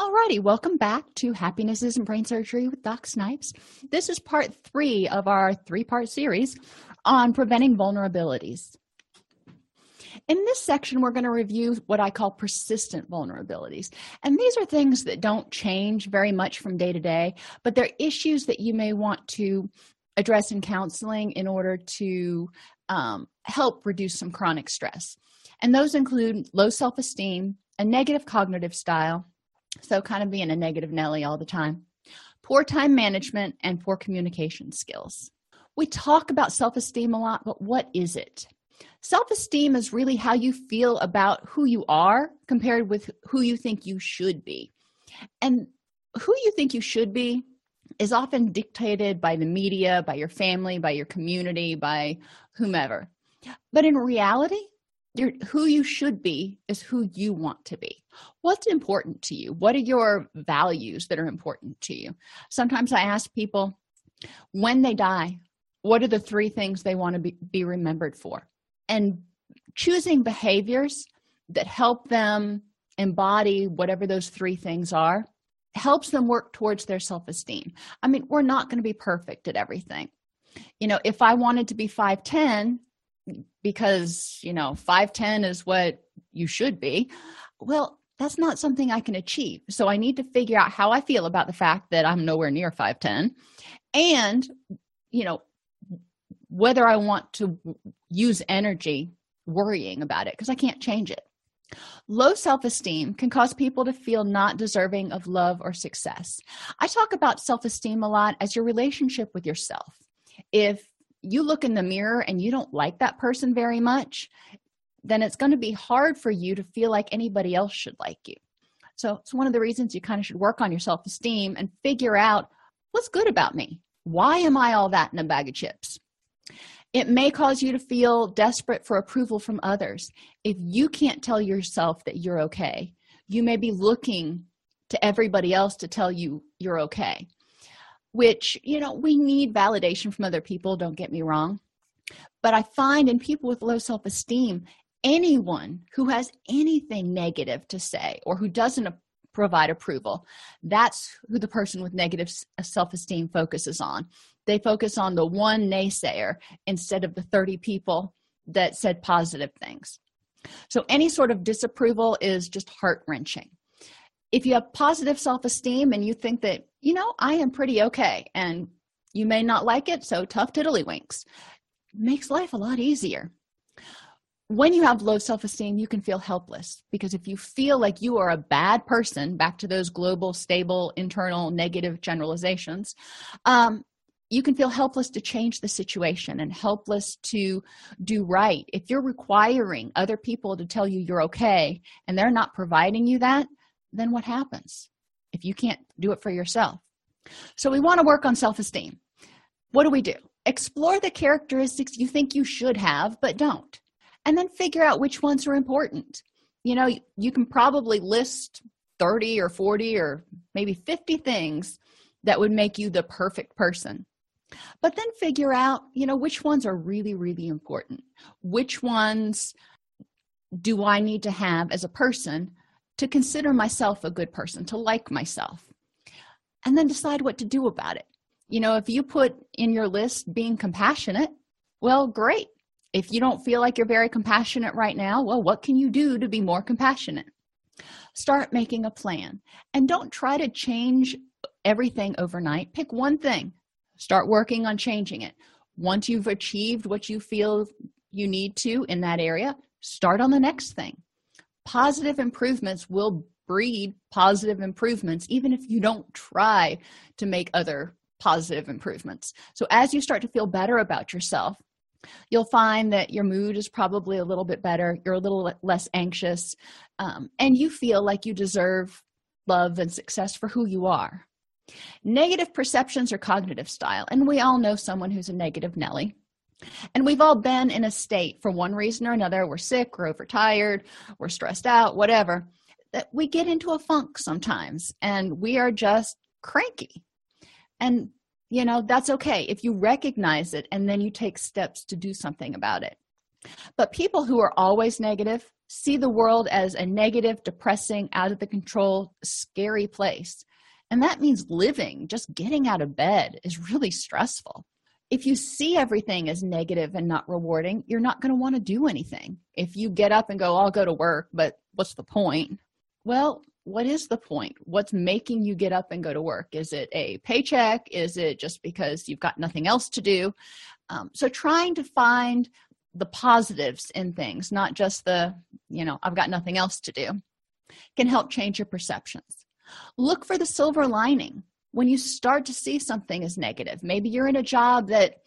Alrighty, welcome back to Happiness Isn't Brain Surgery with Doc Snipes. This is part three of our three part series on preventing vulnerabilities. In this section, we're going to review what I call persistent vulnerabilities. And these are things that don't change very much from day to day, but they're issues that you may want to address in counseling in order to um, help reduce some chronic stress. And those include low self esteem, a negative cognitive style, so, kind of being a negative Nelly all the time. Poor time management and poor communication skills. We talk about self esteem a lot, but what is it? Self esteem is really how you feel about who you are compared with who you think you should be. And who you think you should be is often dictated by the media, by your family, by your community, by whomever. But in reality, who you should be is who you want to be what's important to you? What are your values that are important to you? Sometimes i ask people when they die what are the three things they want to be, be remembered for? And choosing behaviors that help them embody whatever those three things are helps them work towards their self-esteem. I mean we're not going to be perfect at everything. You know if i wanted to be 510 because you know 510 is what you should be well that's not something i can achieve. So i need to figure out how i feel about the fact that i'm nowhere near 510 and you know whether i want to use energy worrying about it because i can't change it. Low self-esteem can cause people to feel not deserving of love or success. I talk about self-esteem a lot as your relationship with yourself. If you look in the mirror and you don't like that person very much then it's going to be hard for you to feel like anybody else should like you. So it's one of the reasons you kind of should work on your self-esteem and figure out what's good about me? Why am i all that in a bag of chips? It may cause you to feel desperate for approval from others. If you can't tell yourself that you're okay you may be looking to everybody else to tell you you're okay which you know we need validation from other people don't get me wrong. But i find in people with low self-esteem anyone who has anything negative to say or who doesn't provide approval that's who the person with negative uh, self-esteem focuses on. They focus on the one naysayer instead of the 30 people that said positive things. So any sort of disapproval is just heart-wrenching. If you have positive self-esteem and you think that you know i am pretty okay and you may not like it so tough tiddlywinks. Makes life a lot easier when you have low self-esteem you can feel helpless because if you feel like you are a bad person back to those global stable internal negative generalizations um, you can feel helpless to change the situation and helpless to do right if you're requiring other people to tell you you're okay and they're not providing you that then what happens if you can't do it for yourself? So, we want to work on self esteem. What do we do? Explore the characteristics you think you should have, but don't, and then figure out which ones are important. You know, you can probably list 30 or 40 or maybe 50 things that would make you the perfect person. But then figure out, you know, which ones are really, really important. Which ones do I need to have as a person to consider myself a good person, to like myself, and then decide what to do about it. You know, if you put in your list being compassionate, well, great. If you don't feel like you're very compassionate right now, well, what can you do to be more compassionate? Start making a plan and don't try to change everything overnight. Pick one thing, start working on changing it. Once you've achieved what you feel you need to in that area, start on the next thing positive improvements will breed positive improvements even if you don't try to make other positive improvements so as you start to feel better about yourself you'll find that your mood is probably a little bit better. You're a little less anxious um, and you feel like you deserve love and success for who you are. Negative perceptions are cognitive style and we all know someone who's a negative nelly. And we've all been in a state for one reason or another we're sick, we're overtired, we're stressed out, whatever that we get into a funk sometimes and we are just cranky. And, you know, that's okay if you recognize it and then you take steps to do something about it. But people who are always negative, see the world as a negative, depressing, out of the control, scary place. And that means living, just getting out of bed is really stressful. If you see everything as negative and not rewarding, you're not going to want to do anything. If you get up and go, I'll go to work, but what's the point? Well, what is the point? What's making you get up and go to work? Is it a paycheck? Is it just because you've got nothing else to do? Um, so, trying to find the positives in things, not just the, you know, I've got nothing else to do, can help change your perceptions. Look for the silver lining when you start to see something as negative. Maybe you're in a job that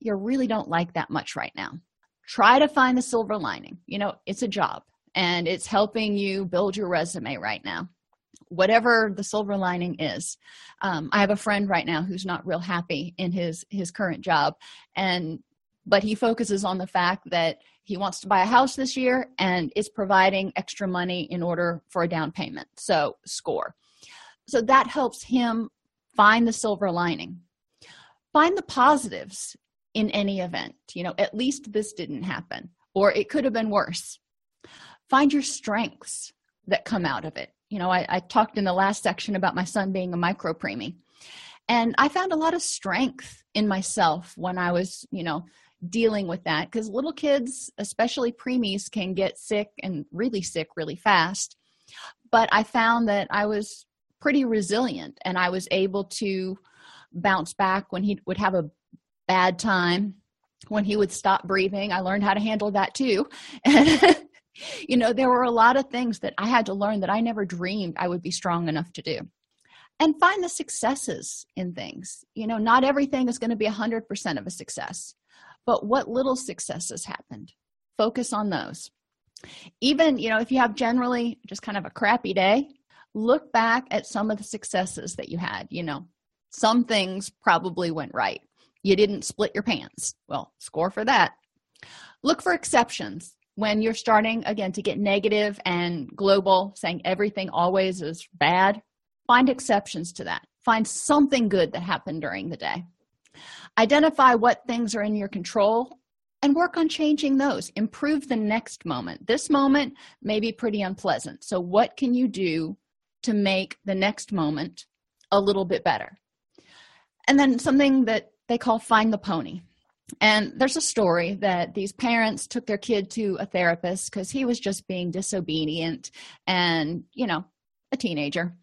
you really don't like that much right now. Try to find the silver lining. You know, it's a job and it's helping you build your resume right now. Whatever the silver lining is um, i have a friend right now who's not real happy in his his current job and but he focuses on the fact that he wants to buy a house this year and is providing extra money in order for a down payment. So score. So that helps him find the silver lining. Find the positives in any event. You know at least this didn't happen or it could have been worse find your strengths that come out of it. You know I, I talked in the last section about my son being a micro preemie and i found a lot of strength in myself when i was you know dealing with that because little kids especially preemies can get sick and really sick really fast. But i found that i was pretty resilient and i was able to bounce back when he would have a bad time when he would stop breathing. I learned how to handle that too you know there were a lot of things that i had to learn that i never dreamed i would be strong enough to do. And find the successes in things. You know not everything is going to be 100% of a success but what little successes happened. Focus on those. Even you know if you have generally just kind of a crappy day look back at some of the successes that you had. You know some things probably went right. You didn't split your pants. Well score for that. Look for exceptions when you're starting again to get negative and global saying everything always is bad find exceptions to that. Find something good that happened during the day. Identify what things are in your control and work on changing those. Improve the next moment. This moment may be pretty unpleasant. So what can you do to make the next moment a little bit better? And then something that they call find the pony and there's a story that these parents took their kid to a therapist because he was just being disobedient and, you know, a teenager.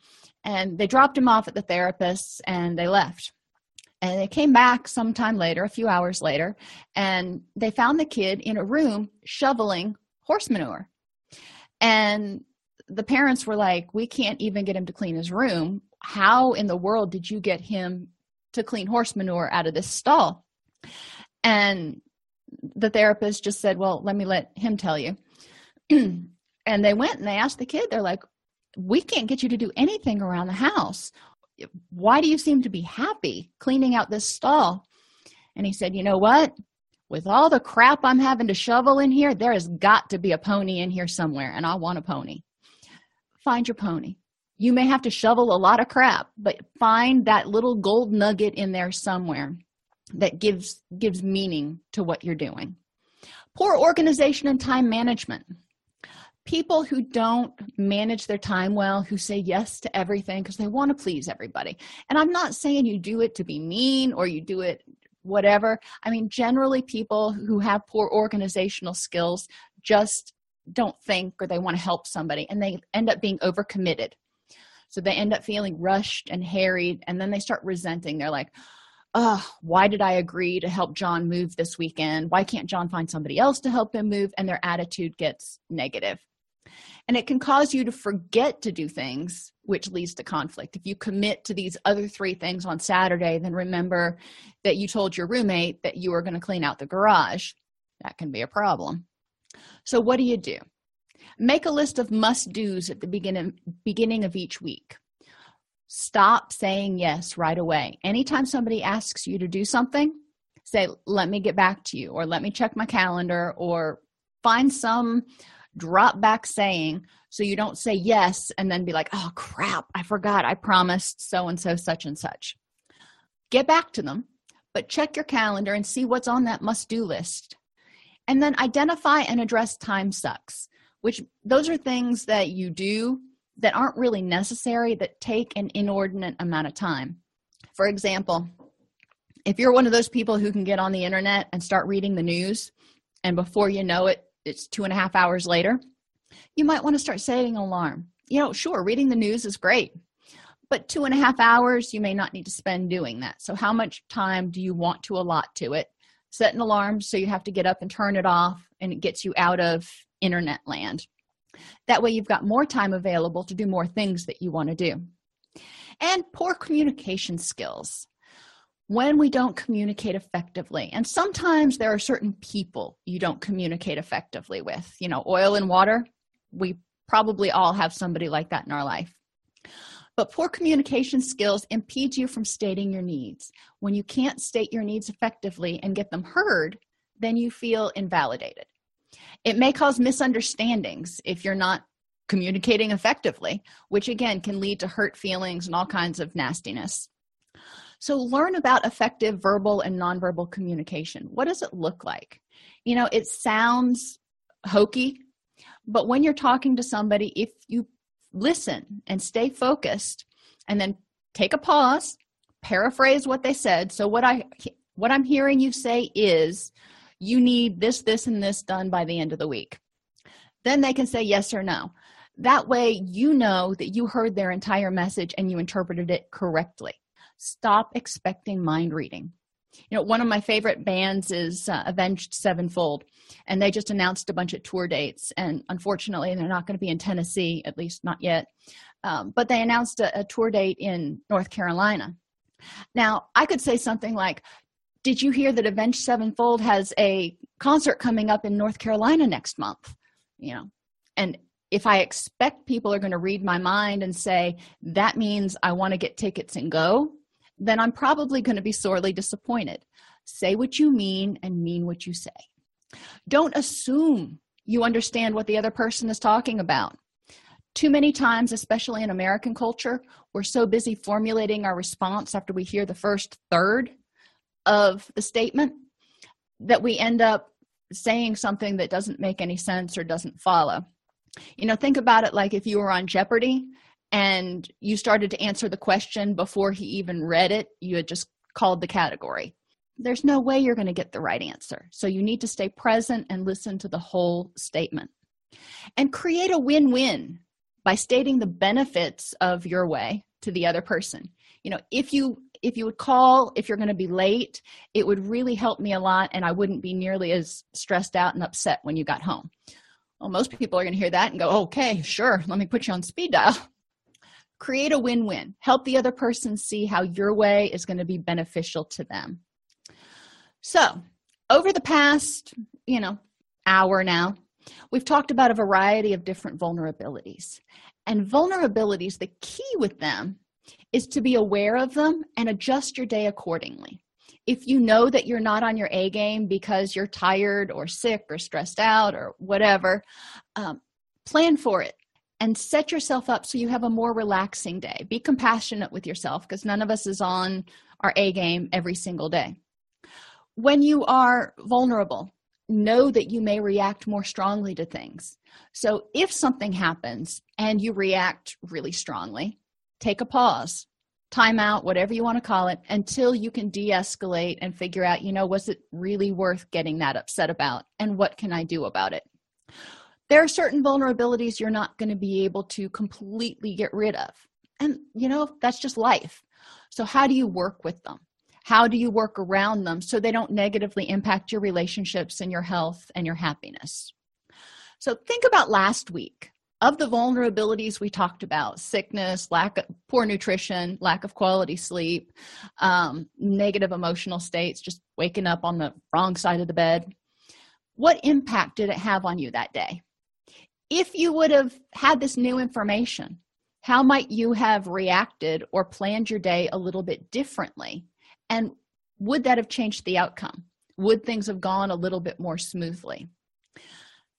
And they dropped him off at the therapist's and they left. And they came back sometime later, a few hours later, and they found the kid in a room shoveling horse manure. And the parents were like, We can't even get him to clean his room. How in the world did you get him to clean horse manure out of this stall? And the therapist just said, Well, let me let him tell you. and they went and they asked the kid, they're like, We can't get you to do anything around the house. Why do you seem to be happy cleaning out this stall? And he said, You know what? With all the crap I'm having to shovel in here, there has got to be a pony in here somewhere, and I want a pony. Find your pony. You may have to shovel a lot of crap, but find that little gold nugget in there somewhere that gives gives meaning to what you're doing. Poor organization and time management. People who don't manage their time well who say yes to everything because they want to please everybody. And i'm not saying you do it to be mean or you do it whatever. I mean generally people who have poor organizational skills just don't think or they want to help somebody and they end up being overcommitted. So they end up feeling rushed and harried and then they start resenting. They're like oh, why did I agree to help John move this weekend? Why can't John find somebody else to help him move? And their attitude gets negative. And it can cause you to forget to do things, which leads to conflict. If you commit to these other three things on Saturday, then remember that you told your roommate that you were going to clean out the garage. That can be a problem. So, what do you do? Make a list of must do's at the beginning, beginning of each week stop saying yes right away. Anytime somebody asks you to do something, say, let me get back to you, or let me check my calendar, or find some drop back saying so you don't say yes and then be like, oh crap, I forgot, I promised so and so, such and such. Get back to them, but check your calendar and see what's on that must do list. And then identify and address time sucks. which those are things that you do that aren't really necessary that take an inordinate amount of time. For example, if you're one of those people who can get on the internet and start reading the news, and before you know it, it's two and a half hours later, you might want to start setting an alarm. You know, sure, reading the news is great, but two and a half hours you may not need to spend doing that. So, how much time do you want to allot to it? Set an alarm so you have to get up and turn it off, and it gets you out of internet land. That way, you've got more time available to do more things that you want to do. And poor communication skills. When we don't communicate effectively, and sometimes there are certain people you don't communicate effectively with, you know, oil and water, we probably all have somebody like that in our life. But poor communication skills impede you from stating your needs. When you can't state your needs effectively and get them heard, then you feel invalidated. It may cause misunderstandings if you're not communicating effectively, which again can lead to hurt feelings and all kinds of nastiness. So, learn about effective verbal and nonverbal communication. What does it look like? You know, it sounds hokey, but when you're talking to somebody, if you listen and stay focused and then take a pause, paraphrase what they said. So, what I what I'm hearing you say is, you need this, this, and this done by the end of the week. Then they can say yes or no. That way, you know that you heard their entire message and you interpreted it correctly. Stop expecting mind reading. You know, one of my favorite bands is uh, Avenged Sevenfold, and they just announced a bunch of tour dates. And unfortunately, they're not going to be in Tennessee, at least not yet. Um, but they announced a, a tour date in North Carolina. Now, I could say something like, did you hear that Avenged Sevenfold has a concert coming up in North Carolina next month? You know, and if I expect people are going to read my mind and say, that means I want to get tickets and go, then I'm probably going to be sorely disappointed. Say what you mean and mean what you say. Don't assume you understand what the other person is talking about. Too many times, especially in American culture, we're so busy formulating our response after we hear the first third of the statement that we end up saying something that doesn't make any sense or doesn't follow. You know, think about it like if you were on Jeopardy and you started to answer the question before he even read it, you had just called the category. There's no way you're going to get the right answer. So you need to stay present and listen to the whole statement. And create a win win by stating the benefits of your way to the other person. You know, if you if you would call if you're going to be late it would really help me a lot and i wouldn't be nearly as stressed out and upset when you got home. Well most people are going to hear that and go okay sure let me put you on speed dial. Create a win-win. Help the other person see how your way is going to be beneficial to them. So over the past you know hour now we've talked about a variety of different vulnerabilities and vulnerabilities the key with them is to be aware of them and adjust your day accordingly. If you know that you're not on your A game because you're tired or sick or stressed out or whatever, um, plan for it and set yourself up so you have a more relaxing day. Be compassionate with yourself because none of us is on our A game every single day. When you are vulnerable, know that you may react more strongly to things. So if something happens and you react really strongly, take a pause time out whatever you want to call it until you can de-escalate and figure out you know was it really worth getting that upset about and what can i do about it? There are certain vulnerabilities you're not going to be able to completely get rid of. And you know that's just life. So how do you work with them? How do you work around them so they don't negatively impact your relationships and your health and your happiness? So think about last week of the vulnerabilities we talked about sickness lack of poor nutrition lack of quality sleep um, negative emotional states just waking up on the wrong side of the bed. What impact did it have on you that day? If you would have had this new information how might you have reacted or planned your day a little bit differently? And would that have changed the outcome? Would things have gone a little bit more smoothly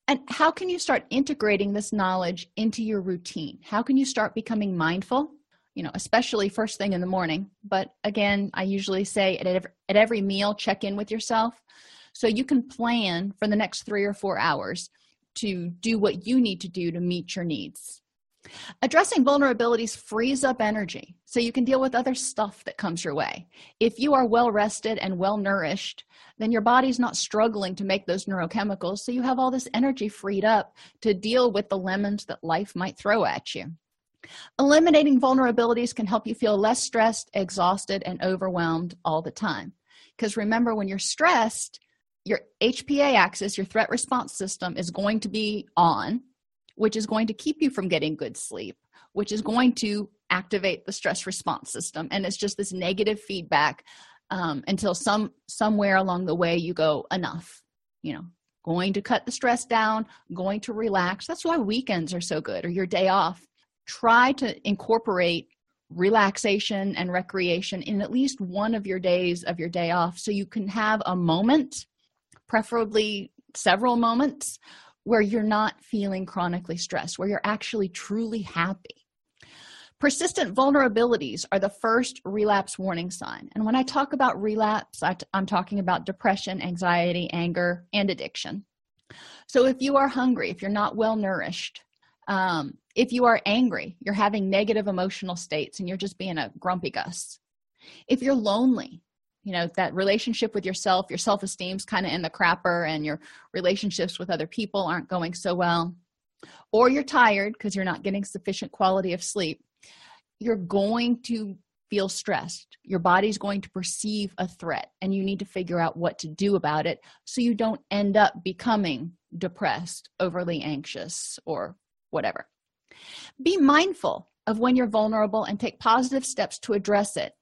and how can you start integrating this knowledge into your routine? How can you start becoming mindful? You know, especially first thing in the morning. But again, I usually say at every, at every meal, check in with yourself so you can plan for the next three or four hours. to do what you need to do to meet your needs. Addressing vulnerabilities frees up energy so you can deal with other stuff that comes your way. If you are well rested and well nourished, then your body's not struggling to make those neurochemicals, so you have all this energy freed up to deal with the lemons that life might throw at you. Eliminating vulnerabilities can help you feel less stressed, exhausted, and overwhelmed all the time. Because remember, when you're stressed, your HPA axis, your threat response system, is going to be on, which is going to keep you from getting good sleep, which is going to activate the stress response system. And it's just this negative feedback um, until some somewhere along the way you go enough. You know, going to cut the stress down, going to relax. That's why weekends are so good, or your day off. Try to incorporate relaxation and recreation in at least one of your days of your day off so you can have a moment preferably several moments where you're not feeling chronically stressed, where you're actually truly happy. Persistent vulnerabilities are the first relapse warning sign. And when I talk about relapse, i t- I'm talking about depression, anxiety, anger, and addiction. So if you are hungry, if you're not well nourished, um, if you are angry, you're having negative emotional states and you're just being a grumpy Gus. If you're lonely, you know that relationship with yourself your self-esteem's kind of in the crapper and your relationships with other people aren't going so well. Or you're tired because you're not getting sufficient quality of sleep. You're going to feel stressed. Your body's going to perceive a threat and you need to figure out what to do about it so you don't end up becoming depressed overly anxious or whatever. Be mindful of when you're vulnerable and take positive steps to address it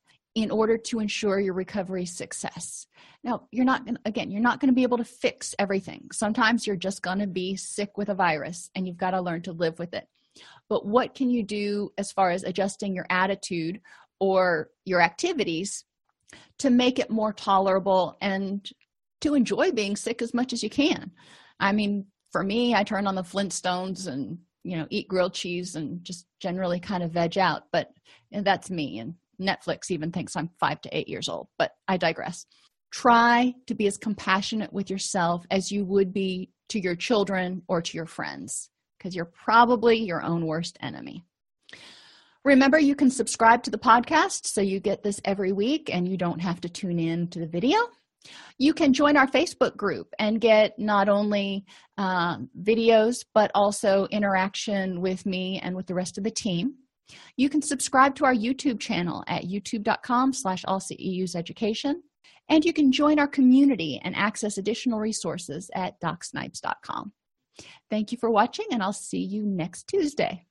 in order to ensure your recovery success. Now, you're not gonna, again, you're not going to be able to fix everything. Sometimes you're just going to be sick with a virus and you've got to learn to live with it. But what can you do as far as adjusting your attitude or your activities to make it more tolerable and to enjoy being sick as much as you can? I mean, for me, I turn on the Flintstones and you know eat grilled cheese and just generally kind of veg out but that's me and Netflix even thinks I'm five to eight years old, but I digress. Try to be as compassionate with yourself as you would be to your children or to your friends, because you're probably your own worst enemy. Remember, you can subscribe to the podcast so you get this every week and you don't have to tune in to the video. You can join our Facebook group and get not only uh, videos, but also interaction with me and with the rest of the team. You can subscribe to our YouTube channel at youtube.com slash education, and you can join our community and access additional resources at docsnipes.com. Thank you for watching, and I'll see you next Tuesday.